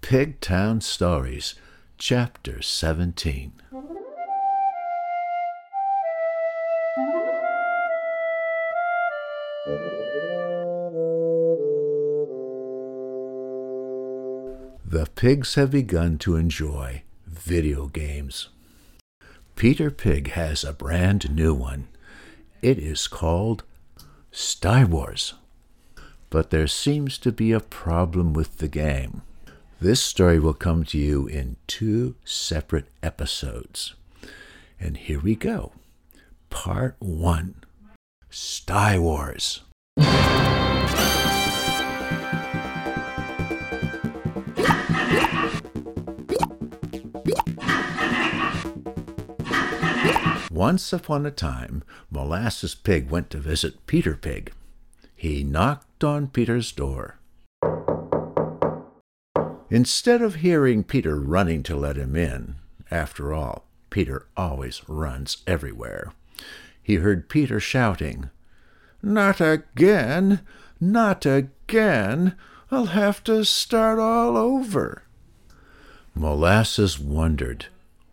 Pigtown Stories, Chapter 17. The pigs have begun to enjoy video games. Peter Pig has a brand new one. It is called Sty Wars. But there seems to be a problem with the game. This story will come to you in two separate episodes. And here we go. Part 1 Sty Wars. Once upon a time, Molasses Pig went to visit Peter Pig. He knocked on Peter's door. Instead of hearing Peter running to let him in, after all, Peter always runs everywhere, he heard Peter shouting, Not again! Not again! I'll have to start all over. Molasses wondered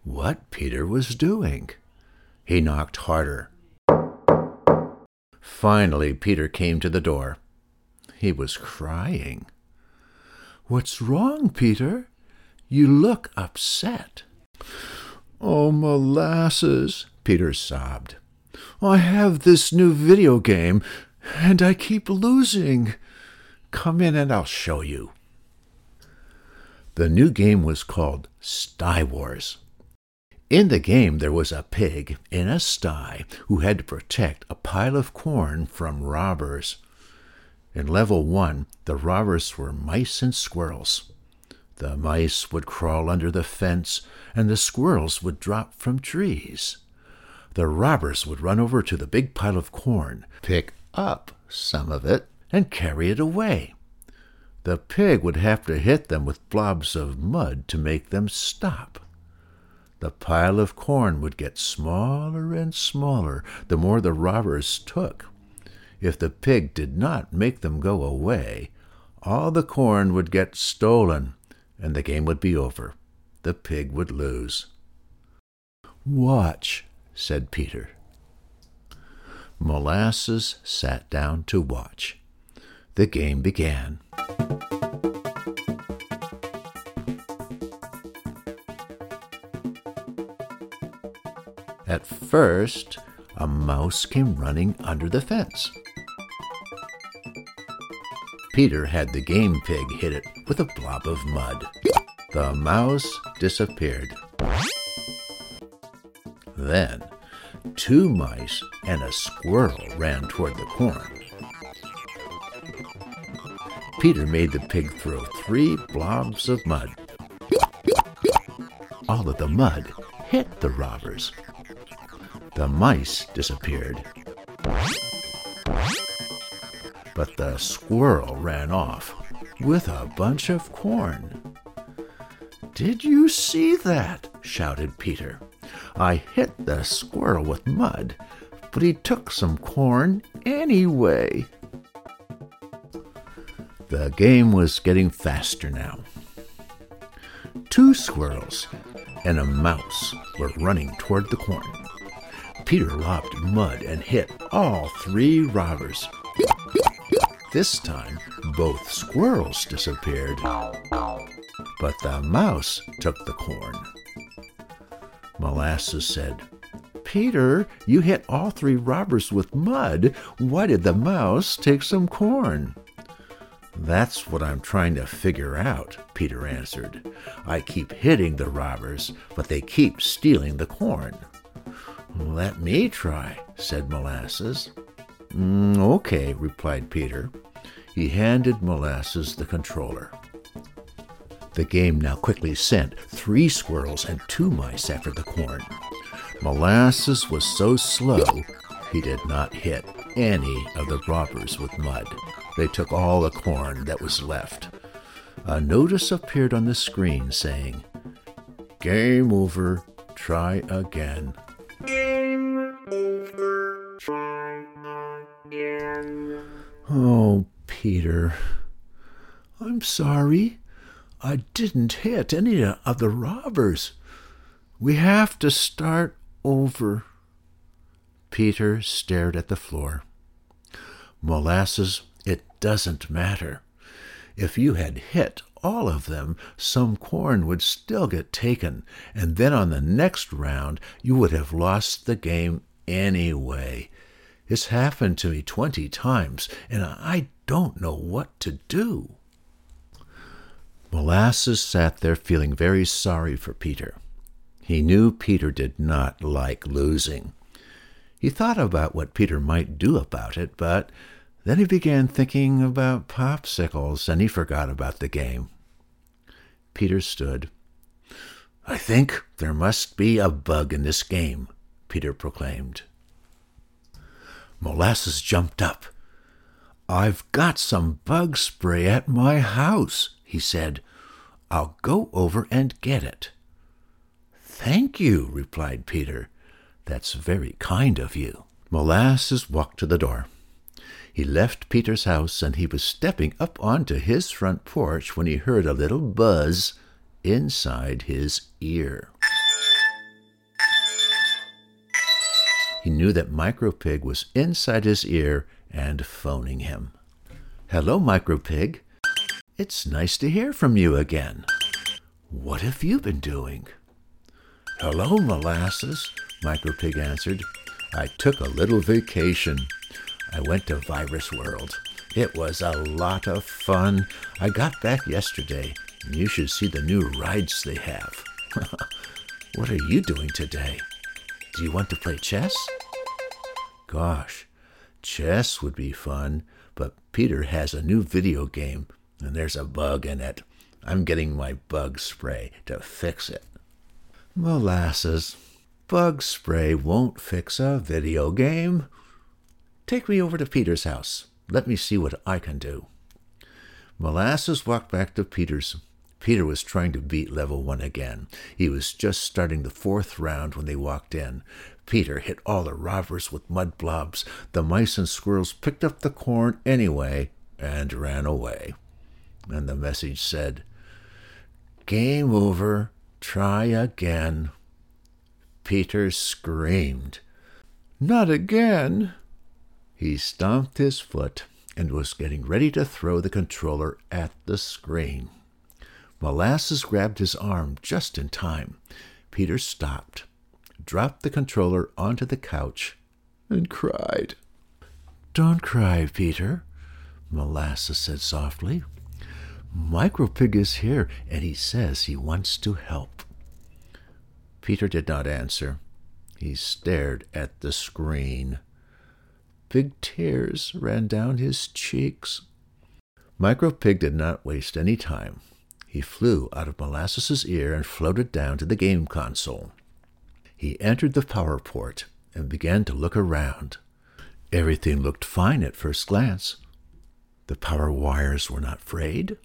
what Peter was doing. He knocked harder. Finally, Peter came to the door. He was crying. What's wrong, Peter? You look upset. Oh, molasses, Peter sobbed. I have this new video game, and I keep losing. Come in and I'll show you. The new game was called Sty Wars. In the game, there was a pig in a sty who had to protect a pile of corn from robbers. In level one, the robbers were mice and squirrels. The mice would crawl under the fence, and the squirrels would drop from trees. The robbers would run over to the big pile of corn, pick up some of it, and carry it away. The pig would have to hit them with blobs of mud to make them stop. The pile of corn would get smaller and smaller the more the robbers took. If the pig did not make them go away, all the corn would get stolen, and the game would be over. The pig would lose. Watch, said Peter. Molasses sat down to watch. The game began. At first, a mouse came running under the fence. Peter had the game pig hit it with a blob of mud. The mouse disappeared. Then, two mice and a squirrel ran toward the corn. Peter made the pig throw three blobs of mud. All of the mud hit the robbers. The mice disappeared. But the squirrel ran off with a bunch of corn. Did you see that? shouted Peter. I hit the squirrel with mud, but he took some corn anyway. The game was getting faster now. Two squirrels and a mouse were running toward the corn. Peter lobbed mud and hit all three robbers. This time, both squirrels disappeared, but the mouse took the corn. Molasses said, Peter, you hit all three robbers with mud. Why did the mouse take some corn? That's what I'm trying to figure out, Peter answered. I keep hitting the robbers, but they keep stealing the corn. Let me try, said Molasses. Mm, okay, replied Peter. He handed Molasses the controller. The game now quickly sent three squirrels and two mice after the corn. Molasses was so slow he did not hit any of the robbers with mud. They took all the corn that was left. A notice appeared on the screen saying, Game over, try again. Game over. Try again. Oh, Peter. I'm sorry. I didn't hit any of the robbers. We have to start over. Peter stared at the floor. Molasses, it doesn't matter. If you had hit all of them, some corn would still get taken, and then on the next round you would have lost the game anyway. It's happened to me twenty times, and I don't know what to do. Molasses sat there feeling very sorry for Peter. He knew Peter did not like losing. He thought about what Peter might do about it, but then he began thinking about popsicles and he forgot about the game. Peter stood. I think there must be a bug in this game, Peter proclaimed. Molasses jumped up. I've got some bug spray at my house, he said. I'll go over and get it. Thank you, replied Peter. That's very kind of you. Molasses walked to the door. He left Peter's house and he was stepping up onto his front porch when he heard a little buzz inside his ear. He knew that Micropig was inside his ear and phoning him. Hello, Micropig. It's nice to hear from you again. What have you been doing? Hello, Molasses, Micropig answered. I took a little vacation. I went to Virus World. It was a lot of fun. I got back yesterday. And you should see the new rides they have. what are you doing today? Do you want to play chess? Gosh, chess would be fun, but Peter has a new video game, and there's a bug in it. I'm getting my bug spray to fix it. Molasses, bug spray won't fix a video game. Take me over to Peter's house. Let me see what I can do. Molasses walked back to Peter's. Peter was trying to beat level one again. He was just starting the fourth round when they walked in. Peter hit all the robbers with mud blobs. The mice and squirrels picked up the corn anyway and ran away. And the message said, Game over. Try again. Peter screamed. Not again. He stomped his foot and was getting ready to throw the controller at the screen. Molasses grabbed his arm just in time. Peter stopped, dropped the controller onto the couch, and cried. Don't cry, Peter, Molasses said softly. Micropig is here, and he says he wants to help. Peter did not answer. He stared at the screen. Big tears ran down his cheeks. Micropig did not waste any time. He flew out of Molasses's ear and floated down to the game console. He entered the power port and began to look around. Everything looked fine at first glance. The power wires were not frayed,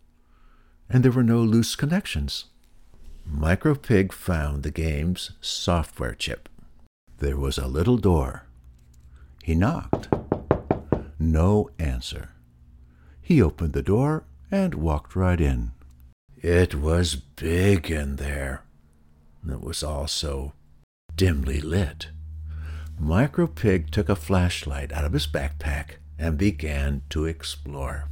and there were no loose connections. Micropig found the game's software chip. There was a little door. He knocked. No answer. He opened the door and walked right in. It was big in there. It was also dimly lit. Micro Pig took a flashlight out of his backpack and began to explore.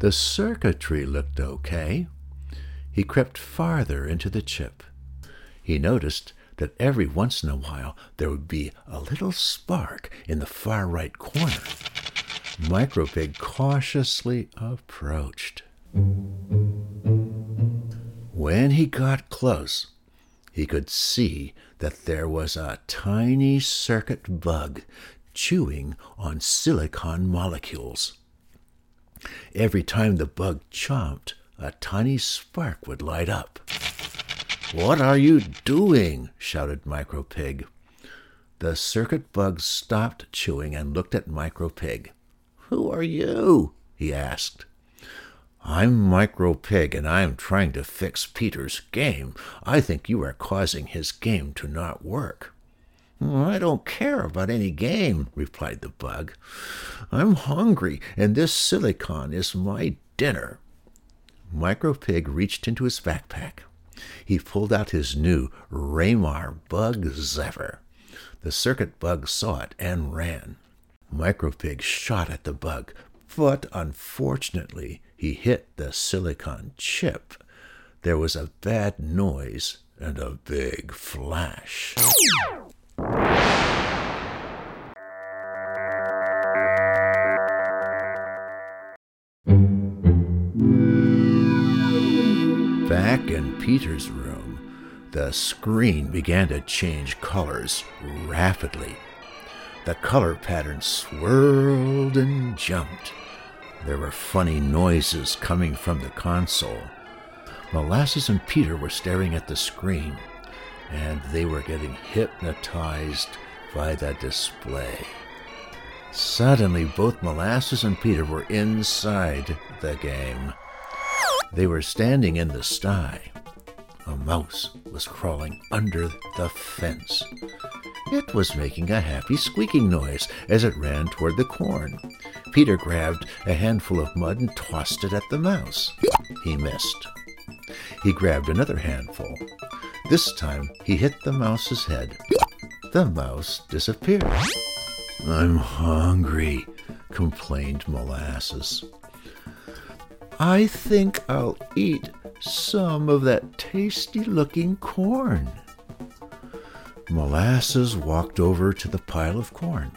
The circuitry looked okay. He crept farther into the chip. He noticed that every once in a while there would be a little spark in the far right corner. Micro Pig cautiously approached. When he got close, he could see that there was a tiny circuit bug chewing on silicon molecules. Every time the bug chomped, a tiny spark would light up. What are you doing? shouted Micro Pig. The circuit bug stopped chewing and looked at Micro Pig. Who are you? he asked. I'm Micro Pig and I am trying to fix Peter's game. I think you are causing his game to not work. Mm, I don't care about any game, replied the bug. I'm hungry, and this silicon is my dinner. Micro Pig reached into his backpack. He pulled out his new Raymar Bug Zapper. The circuit bug saw it and ran. Micro Pig shot at the bug, but unfortunately he hit the silicon chip. There was a bad noise and a big flash. Back in Peter's room, the screen began to change colors rapidly. The color pattern swirled and jumped. There were funny noises coming from the console. Molasses and Peter were staring at the screen, and they were getting hypnotized by the display. Suddenly, both Molasses and Peter were inside the game. They were standing in the sty. A mouse was crawling under the fence. It was making a happy squeaking noise as it ran toward the corn. Peter grabbed a handful of mud and tossed it at the mouse. He missed. He grabbed another handful. This time he hit the mouse's head. The mouse disappeared. I'm hungry, complained Molasses. I think I'll eat some of that tasty looking corn. Molasses walked over to the pile of corn.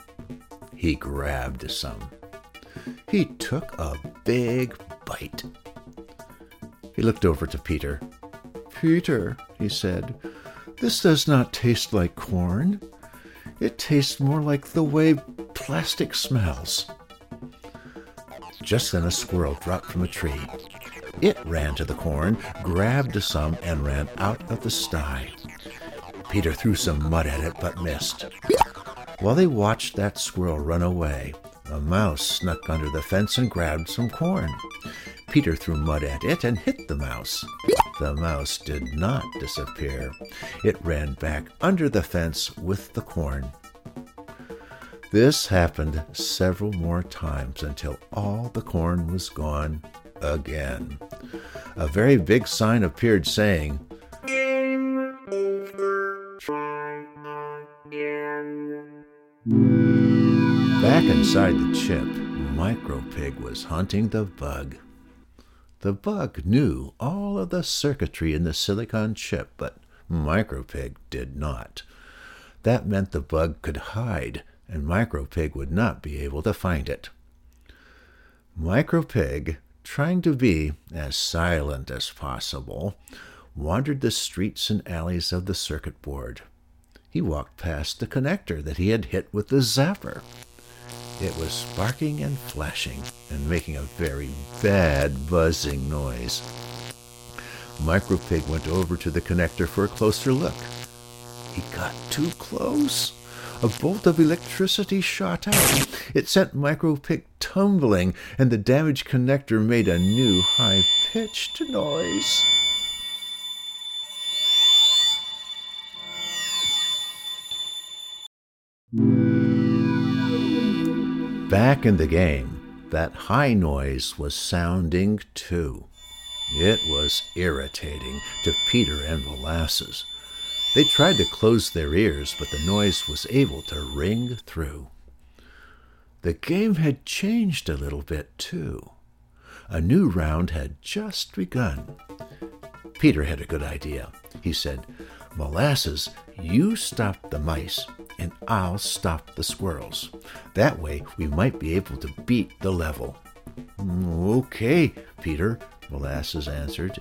He grabbed some. He took a big bite. He looked over to Peter. Peter, he said, this does not taste like corn. It tastes more like the way plastic smells. Just then a squirrel dropped from a tree. It ran to the corn, grabbed some, and ran out of the sty. Peter threw some mud at it but missed. While they watched that squirrel run away, a mouse snuck under the fence and grabbed some corn. Peter threw mud at it and hit the mouse. The mouse did not disappear. It ran back under the fence with the corn. This happened several more times until all the corn was gone again. A very big sign appeared saying, Game over. Try again. Back inside the chip, Micro Pig was hunting the bug. The bug knew all of the circuitry in the silicon chip, but Micro Pig did not. That meant the bug could hide and Micropig would not be able to find it. Micropig, trying to be as silent as possible, wandered the streets and alleys of the circuit board. He walked past the connector that he had hit with the zapper. It was sparking and flashing and making a very bad buzzing noise. Micropig went over to the connector for a closer look. He got too close a bolt of electricity shot out. It sent Micropig tumbling, and the damaged connector made a new high pitched noise. Back in the game, that high noise was sounding too. It was irritating to Peter and Molasses. They tried to close their ears, but the noise was able to ring through. The game had changed a little bit, too. A new round had just begun. Peter had a good idea. He said, Molasses, you stop the mice, and I'll stop the squirrels. That way we might be able to beat the level. Okay, Peter, Molasses answered.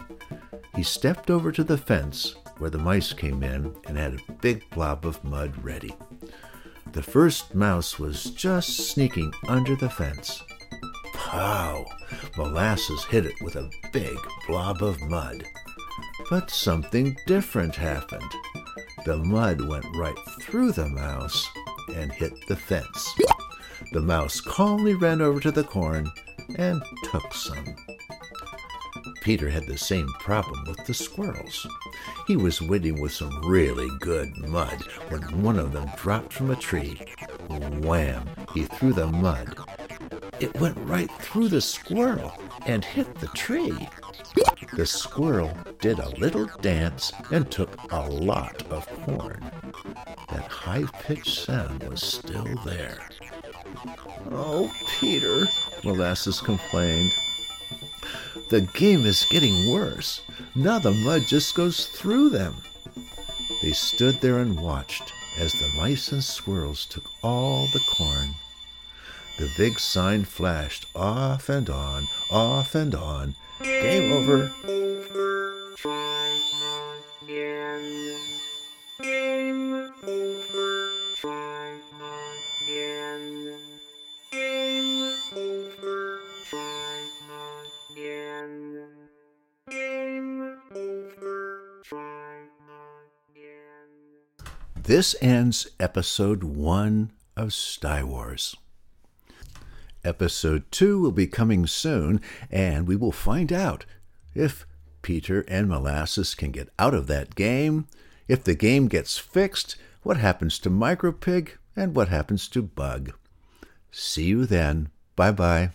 He stepped over to the fence where the mice came in and had a big blob of mud ready. The first mouse was just sneaking under the fence. Pow! Molasses hit it with a big blob of mud. But something different happened. The mud went right through the mouse and hit the fence. The mouse calmly ran over to the corn and took some. Peter had the same problem with the squirrels. He was wading with some really good mud when one of them dropped from a tree. Wham! He threw the mud. it went right through the squirrel and hit the tree. The squirrel did a little dance and took a lot of corn. That high pitched sound was still there. Oh, Peter, Molasses complained. The game is getting worse. Now the mud just goes through them. They stood there and watched as the mice and squirrels took all the corn. The big sign flashed off and on, off and on. Game over. This ends episode one of Sty Wars. Episode 2 will be coming soon, and we will find out if Peter and Molasses can get out of that game, if the game gets fixed, what happens to Micropig, and what happens to Bug. See you then. Bye bye.